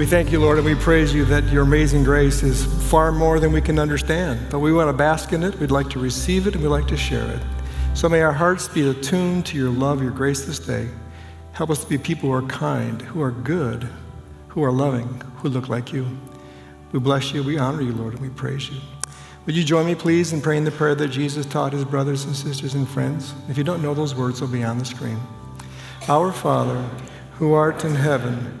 We thank you, Lord, and we praise you that your amazing grace is far more than we can understand. But we want to bask in it, we'd like to receive it, and we'd like to share it. So may our hearts be attuned to your love, your grace this day. Help us to be people who are kind, who are good, who are loving, who look like you. We bless you, we honor you, Lord, and we praise you. Would you join me, please, in praying the prayer that Jesus taught his brothers and sisters and friends? If you don't know those words, they'll be on the screen. Our Father, who art in heaven,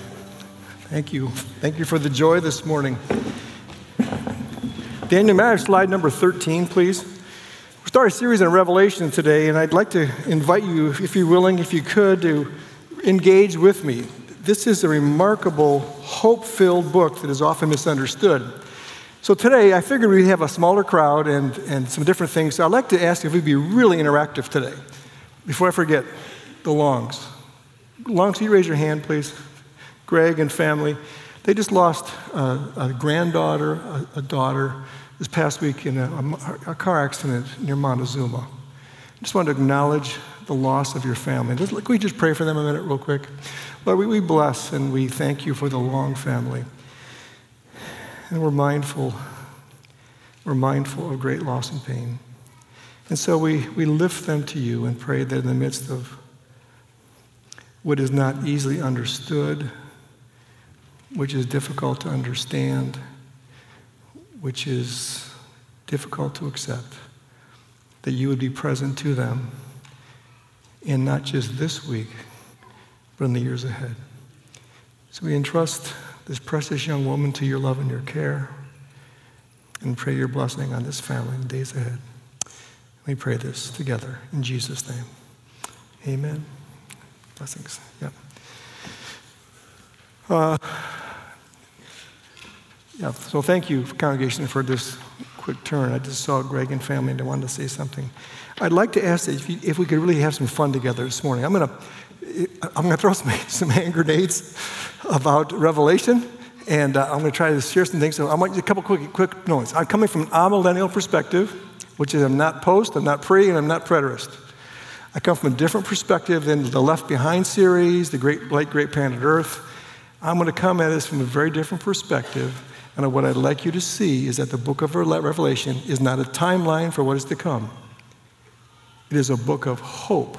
Thank you. Thank you for the joy this morning. Daniel, may I have slide number 13, please? We start a series on Revelation today, and I'd like to invite you, if you're willing, if you could, to engage with me. This is a remarkable, hope filled book that is often misunderstood. So today, I figured we'd have a smaller crowd and, and some different things. So I'd like to ask if we'd be really interactive today. Before I forget, the Longs. Longs, you raise your hand, please? Greg and family, they just lost a, a granddaughter, a, a, daughter, this past week in a, a, car accident near Montezuma. I just want to acknowledge the loss of your family. Just, can we just pray for them a minute, real quick? Lord, we, we bless and we thank you for the Long family. And we're mindful, we're mindful of great loss and pain. And so we, we lift them to you and pray that in the midst of what is not easily understood, which is difficult to understand, which is difficult to accept, that you would be present to them in not just this week, but in the years ahead. So we entrust this precious young woman to your love and your care and pray your blessing on this family in the days ahead. We pray this together in Jesus' name. Amen. Blessings. Yep. Uh, yeah, so thank you, congregation, for this quick turn. I just saw Greg and family and I wanted to say something. I'd like to ask if, you, if we could really have some fun together this morning. I'm going to I'm to throw some, some hand grenades about Revelation, and uh, I'm going to try to share some things. So I want you a couple quick, quick notes. I'm coming from an amillennial perspective, which is I'm not post, I'm not pre, and I'm not preterist. I come from a different perspective than the Left Behind series, the Great Late Great Planet Earth. I'm going to come at this from a very different perspective and what I'd like you to see is that the book of Revelation is not a timeline for what is to come, it is a book of hope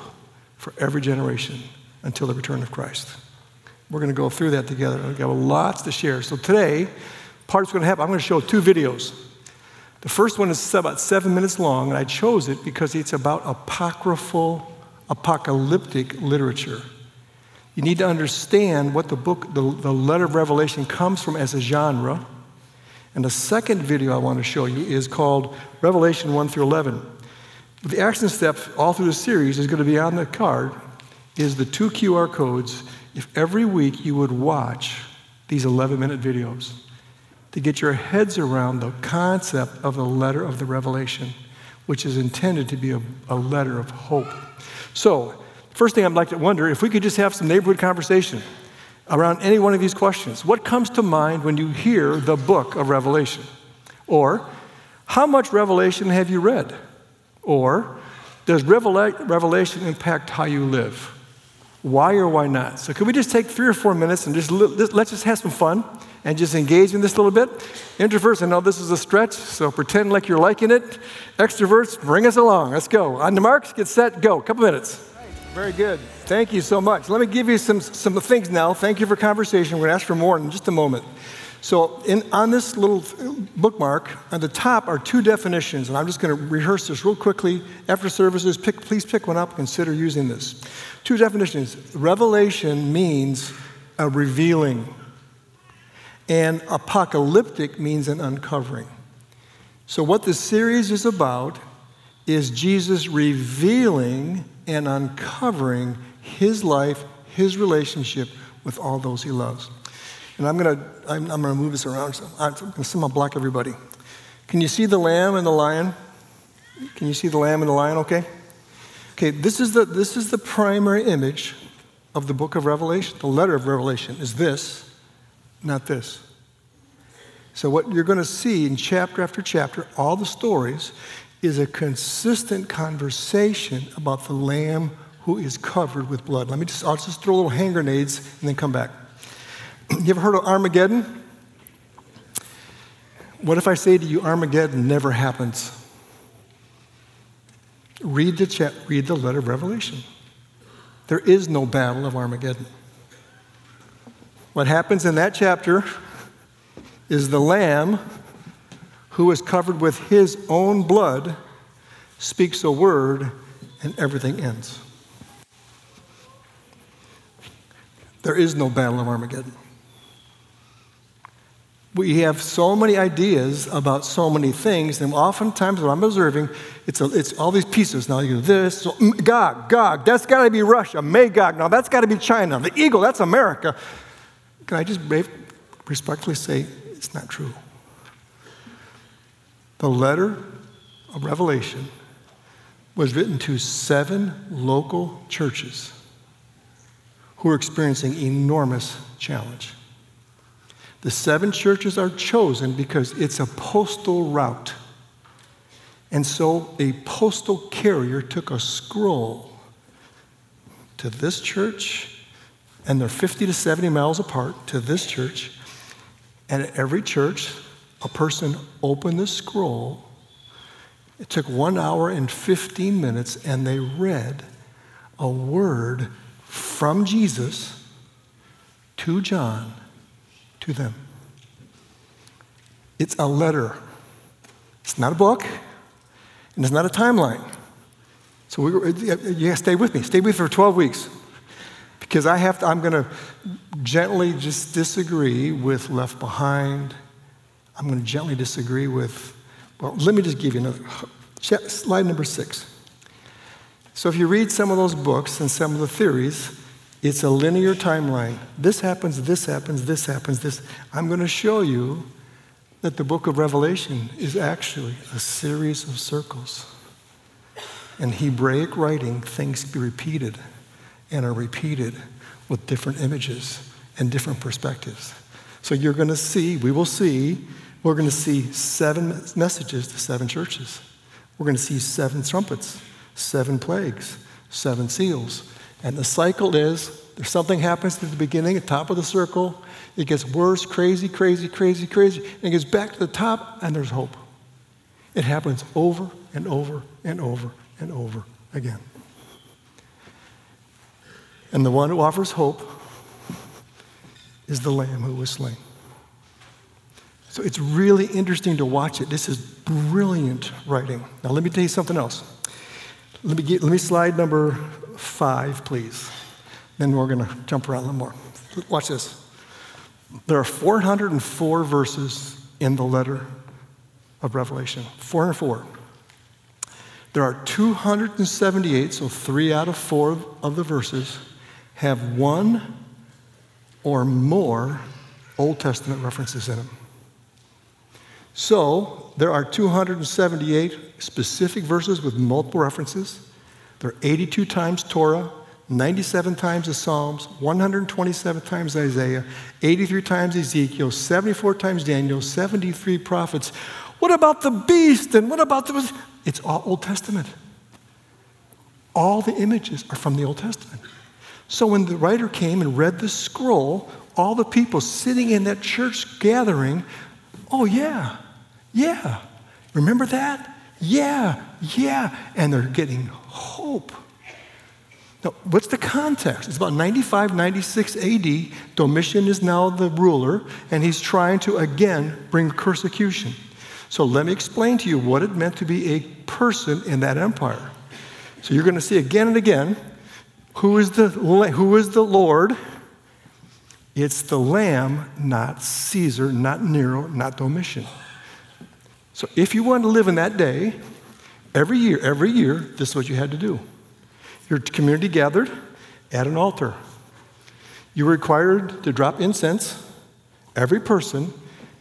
for every generation until the return of Christ. We're going to go through that together. We've got lots to share. So today, part what's going to happen. I'm going to show two videos. The first one is about seven minutes long, and I chose it because it's about apocryphal, apocalyptic literature. You need to understand what the book, the, the letter of Revelation comes from as a genre and the second video I want to show you is called Revelation 1 through 11. The action steps all through the series is going to be on the card is the two QR codes if every week you would watch these 11 minute videos to get your heads around the concept of the letter of the Revelation, which is intended to be a, a letter of hope. So, first thing I'd like to wonder if we could just have some neighborhood conversation around any one of these questions. What comes to mind when you hear the book of Revelation? Or, how much Revelation have you read? Or, does Revelation impact how you live? Why or why not? So, could we just take three or four minutes and just let's just have some fun and just engage in this a little bit? Introverts, I know this is a stretch, so pretend like you're liking it. Extroverts, bring us along. Let's go. On the marks, get set, go. Couple minutes. Very good. Thank you so much. Let me give you some, some things now. Thank you for conversation. We're going to ask for more in just a moment. So, in, on this little bookmark, at the top are two definitions, and I'm just going to rehearse this real quickly. After services, pick, please pick one up, consider using this. Two definitions Revelation means a revealing, and apocalyptic means an uncovering. So, what this series is about is Jesus revealing and uncovering his life, his relationship with all those he loves. and I'm going to I'm, I'm to move this around. So I'm going to somehow block everybody. Can you see the lamb and the lion? Can you see the lamb and the lion? Okay. Okay. This is the this is the primary image of the book of Revelation. The letter of Revelation is this, not this. So what you're going to see in chapter after chapter, all the stories, is a consistent conversation about the lamb who is covered with blood. Let me just, I'll just throw little hand grenades and then come back. you ever heard of Armageddon? What if I say to you, Armageddon never happens? Read the, cha- read the letter of Revelation. There is no battle of Armageddon. What happens in that chapter is the Lamb who is covered with his own blood speaks a word and everything ends. There is no battle of Armageddon. We have so many ideas about so many things, and oftentimes what I'm observing, it's, a, it's all these pieces. Now you do this, so, mm, Gog, Gog, that's got to be Russia. Magog, now that's got to be China. The eagle, that's America. Can I just respectfully say it's not true? The letter of Revelation was written to seven local churches who are experiencing enormous challenge. The seven churches are chosen because it's a postal route. And so a postal carrier took a scroll to this church, and they're 50 to 70 miles apart to this church. And at every church, a person opened the scroll. It took one hour and 15 minutes, and they read a word from Jesus to John to them. It's a letter. It's not a book, and it's not a timeline. So we, yeah, stay with me. Stay with me for 12 weeks. Because I have to, I'm going to gently just disagree with Left Behind. I'm going to gently disagree with, well, let me just give you another. Slide number six. So if you read some of those books and some of the theories, it's a linear timeline. This happens, this happens, this happens, this. I'm going to show you that the book of Revelation is actually a series of circles. In Hebraic writing, things be repeated and are repeated with different images and different perspectives. So you're going to see, we will see, we're going to see seven messages to seven churches. We're going to see seven trumpets, seven plagues, seven seals, and the cycle is there's something happens at the beginning, at the top of the circle. It gets worse, crazy, crazy, crazy, crazy. And it gets back to the top, and there's hope. It happens over and over and over and over again. And the one who offers hope is the Lamb who was slain. So it's really interesting to watch it. This is brilliant writing. Now, let me tell you something else. Let me, get, let me slide number five, please. Then we're going to jump around a little more. Watch this. There are 404 verses in the letter of Revelation. 404. There are 278, so three out of four of the verses have one or more Old Testament references in them. So there are 278 specific verses with multiple references. There are 82 times Torah, 97 times the Psalms, 127 times Isaiah, 83 times Ezekiel, 74 times Daniel, 73 prophets. What about the beast? And what about the. It's all Old Testament. All the images are from the Old Testament. So when the writer came and read the scroll, all the people sitting in that church gathering, oh, yeah, yeah. Remember that? Yeah, yeah. And they're getting hope. Now, what's the context? It's about 95, 96 AD. Domitian is now the ruler, and he's trying to again bring persecution. So let me explain to you what it meant to be a person in that empire. So you're going to see again and again who is the, who is the Lord? It's the Lamb, not Caesar, not Nero, not Domitian. So if you want to live in that day, every year, every year, this is what you had to do. Your community gathered at an altar. You were required to drop incense every person,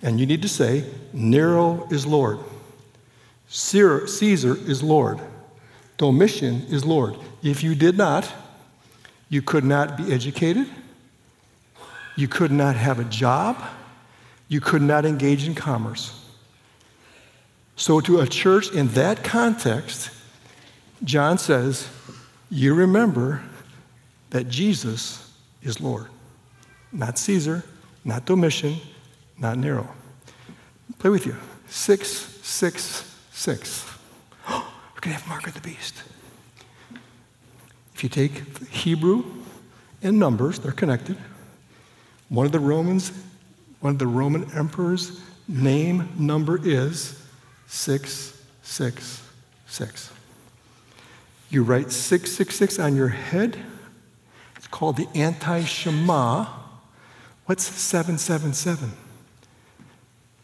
and you need to say, Nero is Lord, Caesar is Lord, Domitian is Lord. If you did not, you could not be educated, you could not have a job, you could not engage in commerce. So, to a church in that context, John says, You remember that Jesus is Lord, not Caesar, not Domitian, not Nero. Play with you. Six, six, six. we're going to have Mark of the Beast. If you take Hebrew and Numbers, they're connected. One of the Romans, one of the Roman emperors' name number is 666. You write 666 on your head. It's called the anti Shema. What's 777?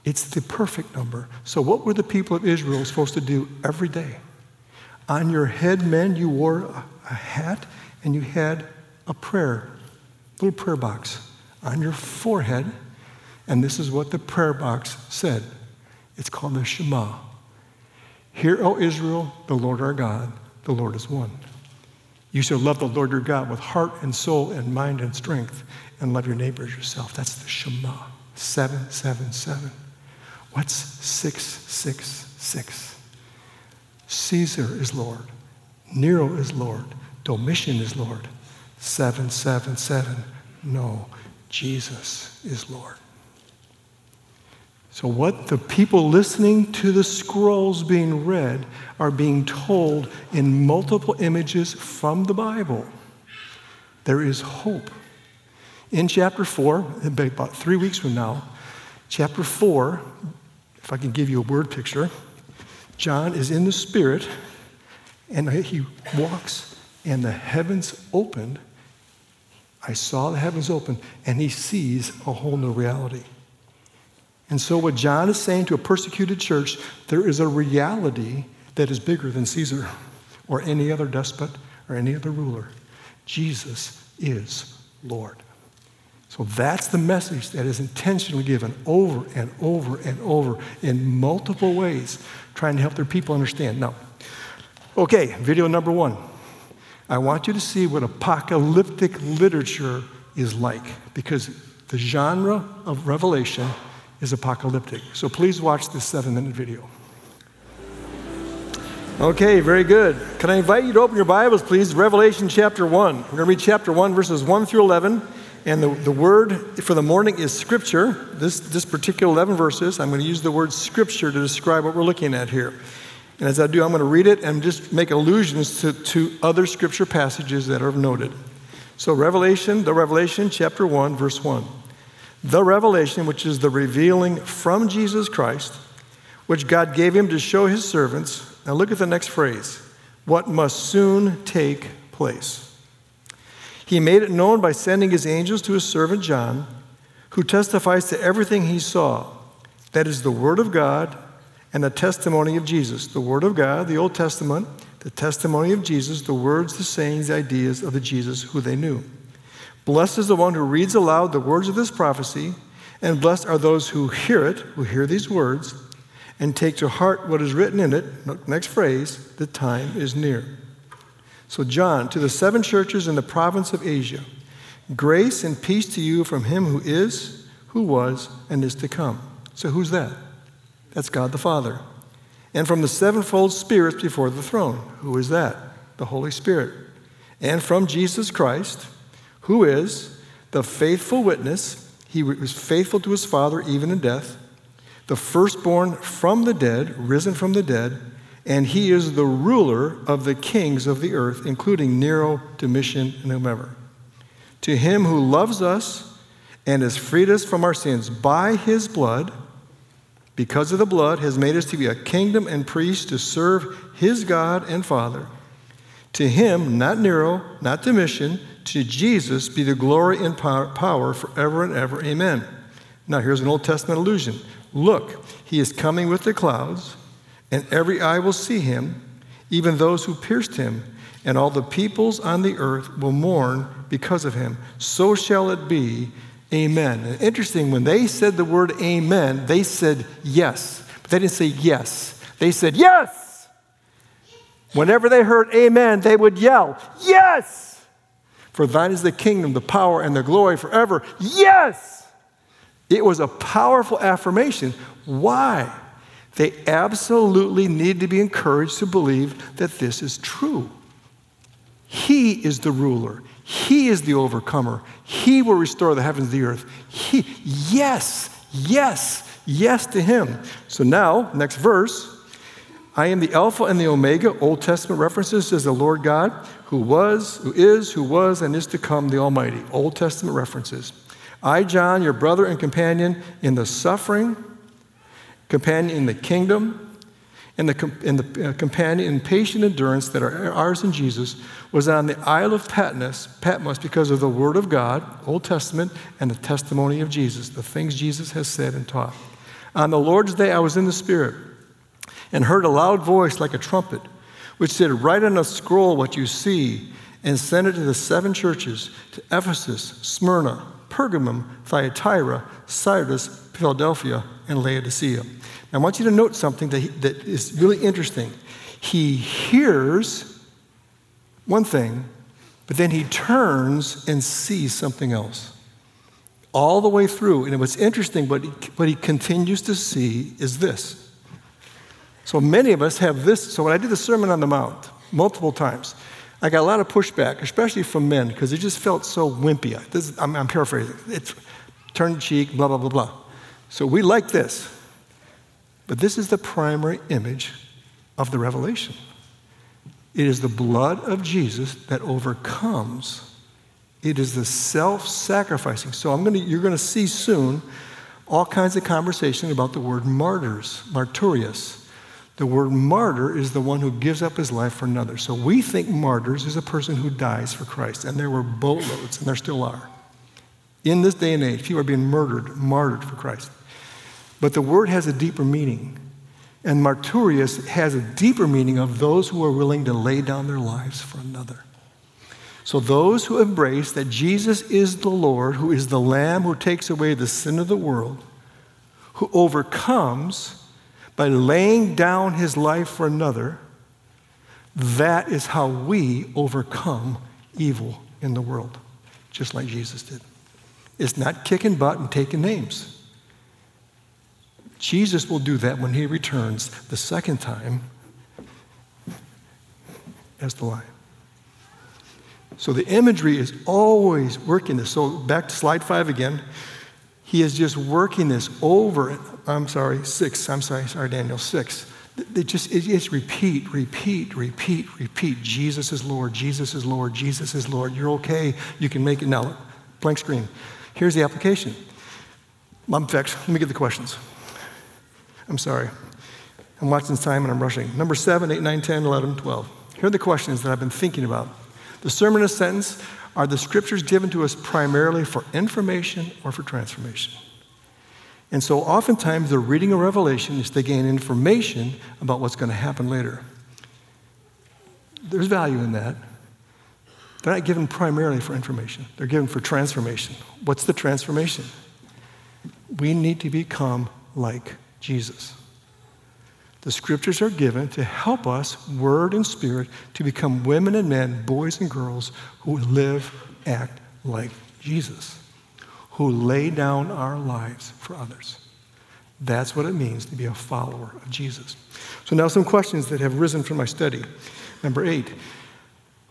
It's the perfect number. So, what were the people of Israel supposed to do every day? On your head, men, you wore a, hat and you had a prayer, little prayer box on your forehead. And this is what the prayer box said it's called the Shema. Hear, O Israel, the Lord our God, the Lord is one. You shall love the Lord your God with heart and soul and mind and strength, and love your neighbors yourself. That's the Shema. 777. What's 666? Caesar is Lord. Nero is Lord. Domitian is Lord. 777. No, Jesus is Lord. So, what the people listening to the scrolls being read are being told in multiple images from the Bible. There is hope. In chapter 4, about three weeks from now, chapter 4, if I can give you a word picture, John is in the Spirit and he walks and the heavens opened. I saw the heavens open and he sees a whole new reality. And so, what John is saying to a persecuted church, there is a reality that is bigger than Caesar or any other despot or any other ruler. Jesus is Lord. So that's the message that is intentionally given over and over and over in multiple ways, trying to help their people understand. Now, okay, video number one. I want you to see what apocalyptic literature is like because the genre of Revelation is apocalyptic. So please watch this seven minute video. Okay, very good. Can I invite you to open your Bibles, please? Revelation chapter 1. We're going to read chapter 1, verses 1 through 11. And the, the word for the morning is scripture. This, this particular 11 verses, I'm going to use the word scripture to describe what we're looking at here. And as I do, I'm going to read it and just make allusions to, to other scripture passages that are noted. So, Revelation, the Revelation, chapter 1, verse 1 the revelation, which is the revealing from Jesus Christ, which God gave him to show his servants. Now look at the next phrase what must soon take place. He made it known by sending his angels to his servant John, who testifies to everything he saw. That is the Word of God and the testimony of Jesus. The Word of God, the Old Testament, the testimony of Jesus, the words, the sayings, the ideas of the Jesus who they knew. Blessed is the one who reads aloud the words of this prophecy, and blessed are those who hear it, who hear these words, and take to heart what is written in it. Next phrase, the time is near. So, John, to the seven churches in the province of Asia, grace and peace to you from him who is, who was, and is to come. So, who's that? That's God the Father. And from the sevenfold spirits before the throne. Who is that? The Holy Spirit. And from Jesus Christ who is the faithful witness. He was faithful to his Father even in death, the firstborn from the dead, risen from the dead, and he is the ruler of the kings of the earth, including Nero, Domitian, and whomever. To him who loves us and has freed us from our sins by his blood, because of the blood, has made us to be a kingdom and priests to serve his God and Father. To him, not Nero, not Domitian, to Jesus be the glory and power forever and ever. Amen. Now, here's an Old Testament allusion. Look, he is coming with the clouds, and every eye will see him, even those who pierced him, and all the peoples on the earth will mourn because of him. So shall it be Amen. Interesting, when they said the word amen, they said yes. But they didn't say yes. They said yes. Whenever they heard amen, they would yell, Yes! For thine is the kingdom, the power, and the glory forever. Yes! It was a powerful affirmation. Why? They absolutely need to be encouraged to believe that this is true. He is the ruler. He is the overcomer. He will restore the heavens and the earth. He, yes, yes, yes to him. So now, next verse. I am the Alpha and the Omega, Old Testament references as the Lord God, who was, who is, who was, and is to come, the Almighty. Old Testament references. I, John, your brother and companion in the suffering, companion in the kingdom, and the, and the uh, companion in patient endurance that are ours in Jesus was on the Isle of Patmos, Patmos because of the Word of God, Old Testament, and the testimony of Jesus, the things Jesus has said and taught. On the Lord's day, I was in the Spirit and heard a loud voice like a trumpet, which said, Write on a scroll what you see and send it to the seven churches to Ephesus, Smyrna, Pergamum, Thyatira, Sardis, Philadelphia, and Laodicea. Now, I want you to note something that, he, that is really interesting. He hears one thing, but then he turns and sees something else. All the way through. And what's interesting, but what he continues to see is this. So many of us have this. So when I did the Sermon on the Mount multiple times, I got a lot of pushback, especially from men, because it just felt so wimpy. This, I'm, I'm paraphrasing. It's turn cheek, blah, blah, blah, blah. So we like this. But this is the primary image of the revelation. It is the blood of Jesus that overcomes. It is the self sacrificing. So I'm gonna, you're going to see soon all kinds of conversation about the word martyrs, martyrius. The word martyr is the one who gives up his life for another. So we think martyrs is a person who dies for Christ, and there were boatloads, and there still are. In this day and age, people are being murdered, martyred for Christ. But the word has a deeper meaning. And martyrius has a deeper meaning of those who are willing to lay down their lives for another. So, those who embrace that Jesus is the Lord, who is the Lamb who takes away the sin of the world, who overcomes by laying down his life for another, that is how we overcome evil in the world, just like Jesus did. It's not kicking butt and taking names. Jesus will do that when he returns the second time as the lion. So the imagery is always working this. So back to slide five again. He is just working this over. I'm sorry, six. I'm sorry, sorry, Daniel, six. It just it's repeat, repeat, repeat, repeat. Jesus is Lord. Jesus is Lord. Jesus is Lord. You're okay. You can make it now. Blank screen. Here's the application. In fact, let me get the questions. I'm sorry. I'm watching time and I'm rushing. Number 7, 8, 9, 10, 11, 12. Here are the questions that I've been thinking about. The sermon a sentence are the scriptures given to us primarily for information or for transformation? And so oftentimes they're reading a Revelation is to gain information about what's going to happen later. There's value in that. They're not given primarily for information, they're given for transformation. What's the transformation? We need to become like Jesus. The scriptures are given to help us, word and spirit, to become women and men, boys and girls who live, act like Jesus, who lay down our lives for others. That's what it means to be a follower of Jesus. So, now some questions that have risen from my study. Number eight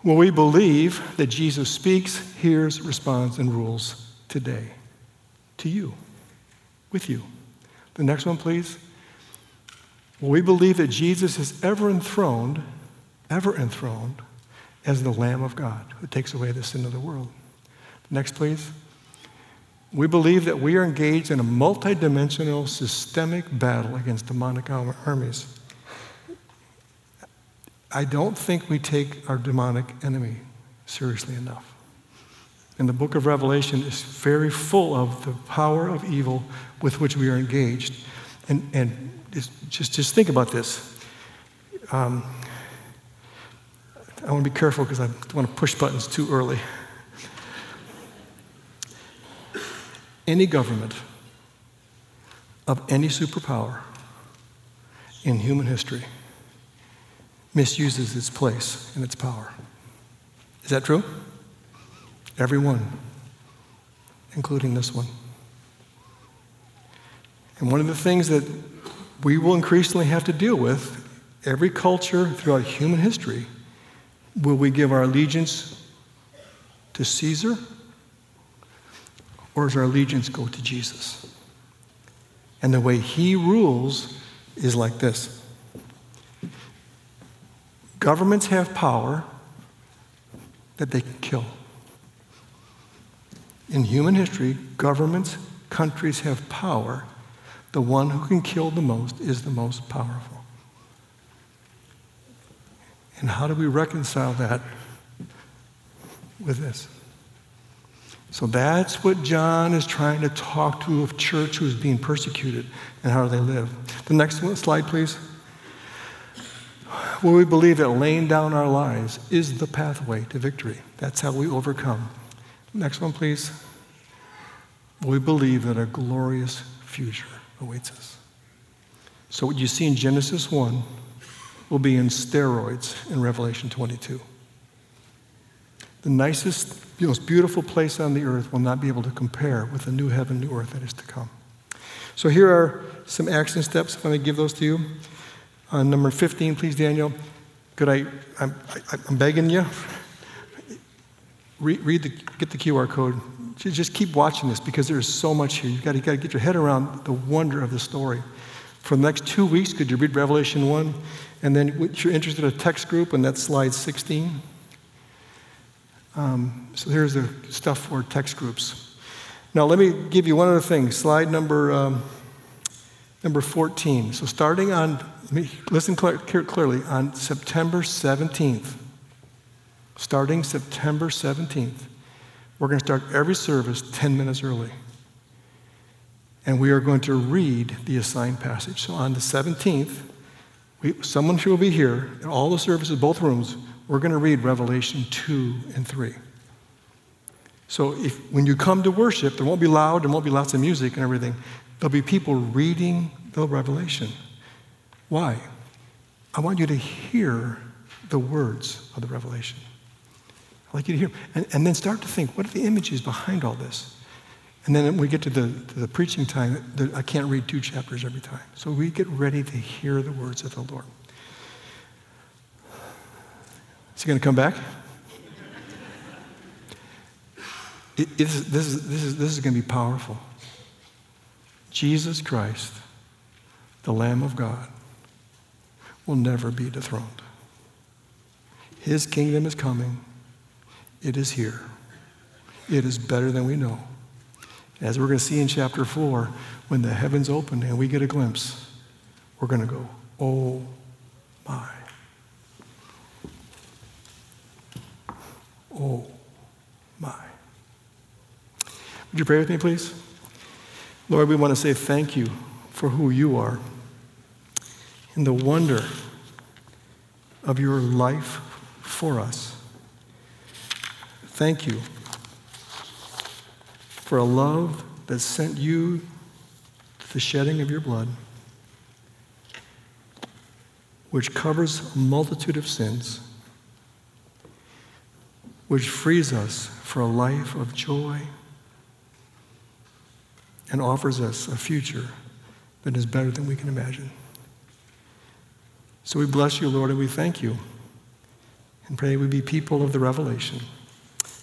Will we believe that Jesus speaks, hears, responds, and rules today? To you, with you. The next one, please. We believe that Jesus is ever enthroned, ever enthroned, as the Lamb of God who takes away the sin of the world. Next, please. We believe that we are engaged in a multidimensional, systemic battle against demonic armies. I don't think we take our demonic enemy seriously enough. And the book of Revelation is very full of the power of evil with which we are engaged. And, and just, just think about this. Um, I want to be careful because I don't want to push buttons too early. any government of any superpower in human history misuses its place and its power. Is that true? Every one, including this one. And one of the things that we will increasingly have to deal with every culture throughout human history will we give our allegiance to Caesar or does our allegiance go to Jesus? And the way he rules is like this governments have power that they can kill. In human history, governments, countries have power. The one who can kill the most is the most powerful. And how do we reconcile that with this? So that's what John is trying to talk to a church who's being persecuted and how do they live. The next one, slide, please. Well, we believe that laying down our lives is the pathway to victory. That's how we overcome. Next one, please. We believe that a glorious future awaits us. So, what you see in Genesis 1 will be in steroids in Revelation 22. The nicest, most beautiful place on the earth will not be able to compare with the new heaven, new earth that is to come. So here are some action steps. I may give those to you. Uh, number 15, please, Daniel. Could I, I'm, I, am begging you, read, read, the, get the QR code. Just keep watching this because there's so much here. You've got to, got to get your head around the wonder of the story. For the next two weeks, could you read Revelation 1? And then, if you're interested in a text group, and that's slide 16. Um, so here's the stuff for text groups. Now, let me give you one other thing. Slide number, um, number 14. So, starting on, listen cl- clearly, on September 17th, starting September 17th, we're going to start every service 10 minutes early. And we are going to read the assigned passage. So, on the 17th, we, someone will be here in all the services, both rooms. We're going to read Revelation 2 and 3. So if, when you come to worship, there won't be loud, there won't be lots of music and everything. There'll be people reading the Revelation. Why? I want you to hear the words of the Revelation. Like you to hear, and, and then start to think, what are the images behind all this? And then when we get to the, to the preaching time, the, I can't read two chapters every time. So we get ready to hear the words of the Lord. Is he going to come back? It, it is, this, is, this, is, this is going to be powerful. Jesus Christ, the Lamb of God, will never be dethroned. His kingdom is coming. It is here. It is better than we know. As we're going to see in chapter 4, when the heavens open and we get a glimpse, we're going to go, oh my. Oh my. Would you pray with me, please? Lord, we want to say thank you for who you are and the wonder of your life for us. Thank you for a love that sent you the shedding of your blood, which covers a multitude of sins, which frees us for a life of joy and offers us a future that is better than we can imagine. So we bless you, Lord, and we thank you and pray we be people of the revelation.